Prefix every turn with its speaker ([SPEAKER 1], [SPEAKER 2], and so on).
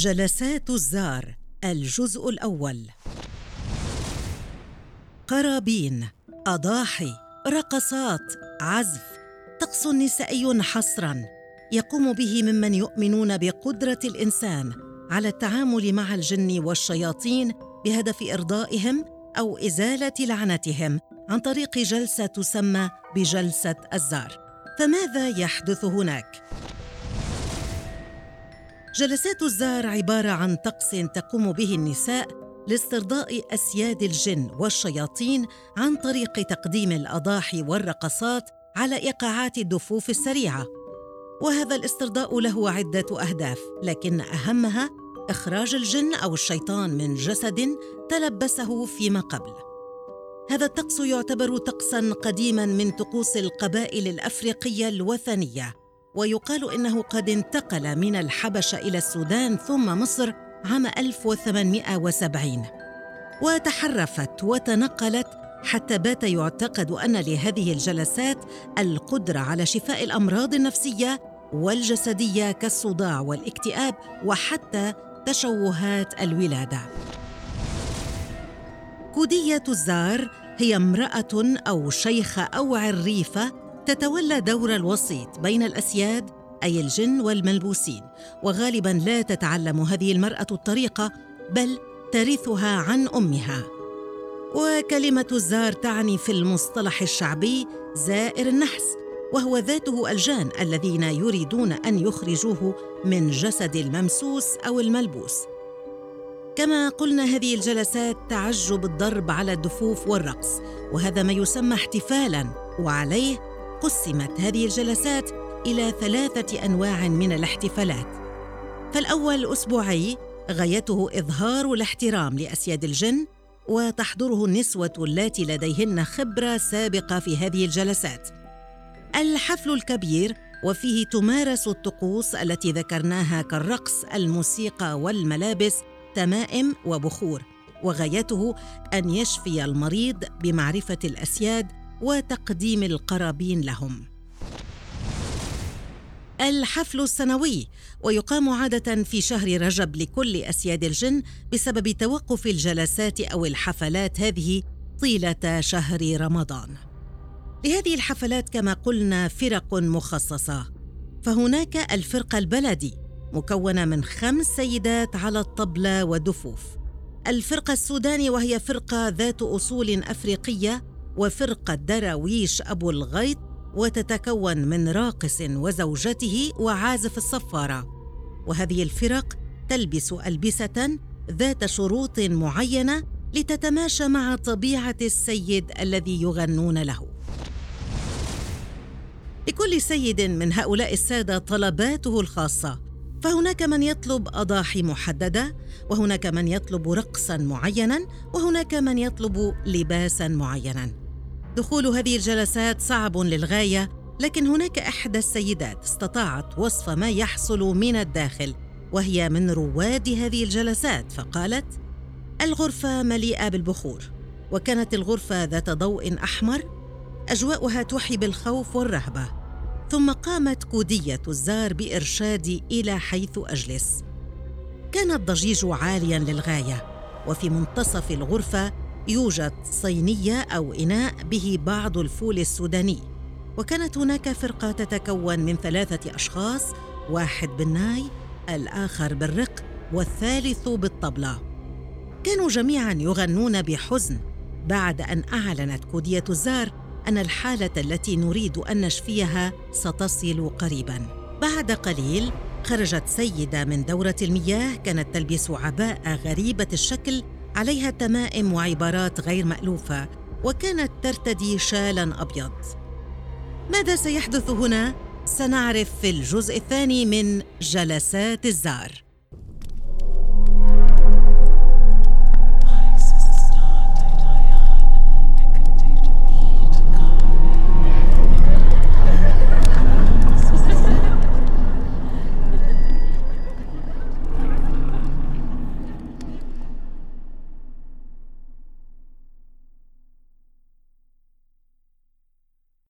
[SPEAKER 1] جلسات الزار الجزء الأول. قرابين أضاحي رقصات عزف. طقس نسائي حصرا. يقوم به ممن يؤمنون بقدرة الإنسان على التعامل مع الجن والشياطين بهدف إرضائهم أو إزالة لعنتهم عن طريق جلسة تسمى بجلسة الزار. فماذا يحدث هناك؟ جلسات الزار عبارة عن طقس تقوم به النساء لاسترضاء أسياد الجن والشياطين عن طريق تقديم الاضاحي والرقصات على إيقاعات الدفوف السريعة. وهذا الاسترضاء له عدة أهداف لكن أهمها إخراج الجن أو الشيطان من جسد تلبسه فيما قبل. هذا الطقس يعتبر طقسا قديما من طقوس القبائل الأفريقية الوثنية. ويقال إنه قد انتقل من الحبشة إلى السودان ثم مصر عام 1870 وتحرفت وتنقلت حتى بات يعتقد أن لهذه الجلسات القدرة على شفاء الأمراض النفسية والجسدية كالصداع والاكتئاب وحتى تشوهات الولادة. كودية الزار هي امرأة أو شيخة أو عريفة تتولى دور الوسيط بين الأسياد أي الجن والملبوسين وغالبا لا تتعلم هذه المرأة الطريقة بل ترثها عن أمها. وكلمة الزار تعني في المصطلح الشعبي زائر النحس وهو ذاته الجان الذين يريدون أن يخرجوه من جسد الممسوس أو الملبوس. كما قلنا هذه الجلسات تعج بالضرب على الدفوف والرقص وهذا ما يسمى احتفالا وعليه قسمت هذه الجلسات إلى ثلاثة أنواع من الاحتفالات. فالأول أسبوعي غايته إظهار الاحترام لأسياد الجن وتحضره النسوة اللاتي لديهن خبرة سابقة في هذه الجلسات. الحفل الكبير وفيه تمارس الطقوس التي ذكرناها كالرقص الموسيقى والملابس تمائم وبخور. وغايته أن يشفي المريض بمعرفة الأسياد وتقديم القرابين لهم. الحفل السنوي ويقام عادة في شهر رجب لكل أسياد الجن بسبب توقف الجلسات أو الحفلات هذه طيلة شهر رمضان. لهذه الحفلات كما قلنا فرق مخصصة. فهناك الفرقه البلدي مكونة من خمس سيدات على الطبلة والدفوف الفرقه السوداني وهي فرقة ذات أصول أفريقية وفرقة دراويش أبو الغيط وتتكون من راقص وزوجته وعازف الصفارة. وهذه الفرق تلبس ألبسة ذات شروط معينة لتتماشى مع طبيعة السيد الذي يغنون له. لكل سيد من هؤلاء السادة طلباته الخاصة. فهناك من يطلب أضاحي محددة وهناك من يطلب رقصا معينا وهناك من يطلب لباسا معينا. دخول هذه الجلسات صعب للغاية لكن هناك إحدى السيدات استطاعت وصف ما يحصل من الداخل وهي من رواد هذه الجلسات فقالت الغرفة مليئة بالبخور وكانت الغرفة ذات ضوء أحمر أجواؤها توحي بالخوف والرهبة. ثم قامت كودية الزار بارشادي إلى حيث أجلس. كان الضجيج عاليا للغاية وفي منتصف الغرفة يوجد صينية أو إناء به بعض الفول السوداني. وكانت هناك فرقة تتكون من ثلاثة أشخاص واحد بالناي الآخر بالرق والثالث بالطبلة. كانوا جميعا يغنون بحزن بعد أن أعلنت كودية الزار أن الحالة التي نريد أن نشفيها ستصل قريبا. بعد قليل خرجت سيدة من دورة المياه كانت تلبس عباءة غريبة الشكل عليها تمائم وعبارات غير مألوفة وكانت ترتدي شالا أبيض. ماذا سيحدث هنا؟ سنعرف في الجزء الثاني من جلسات الزار.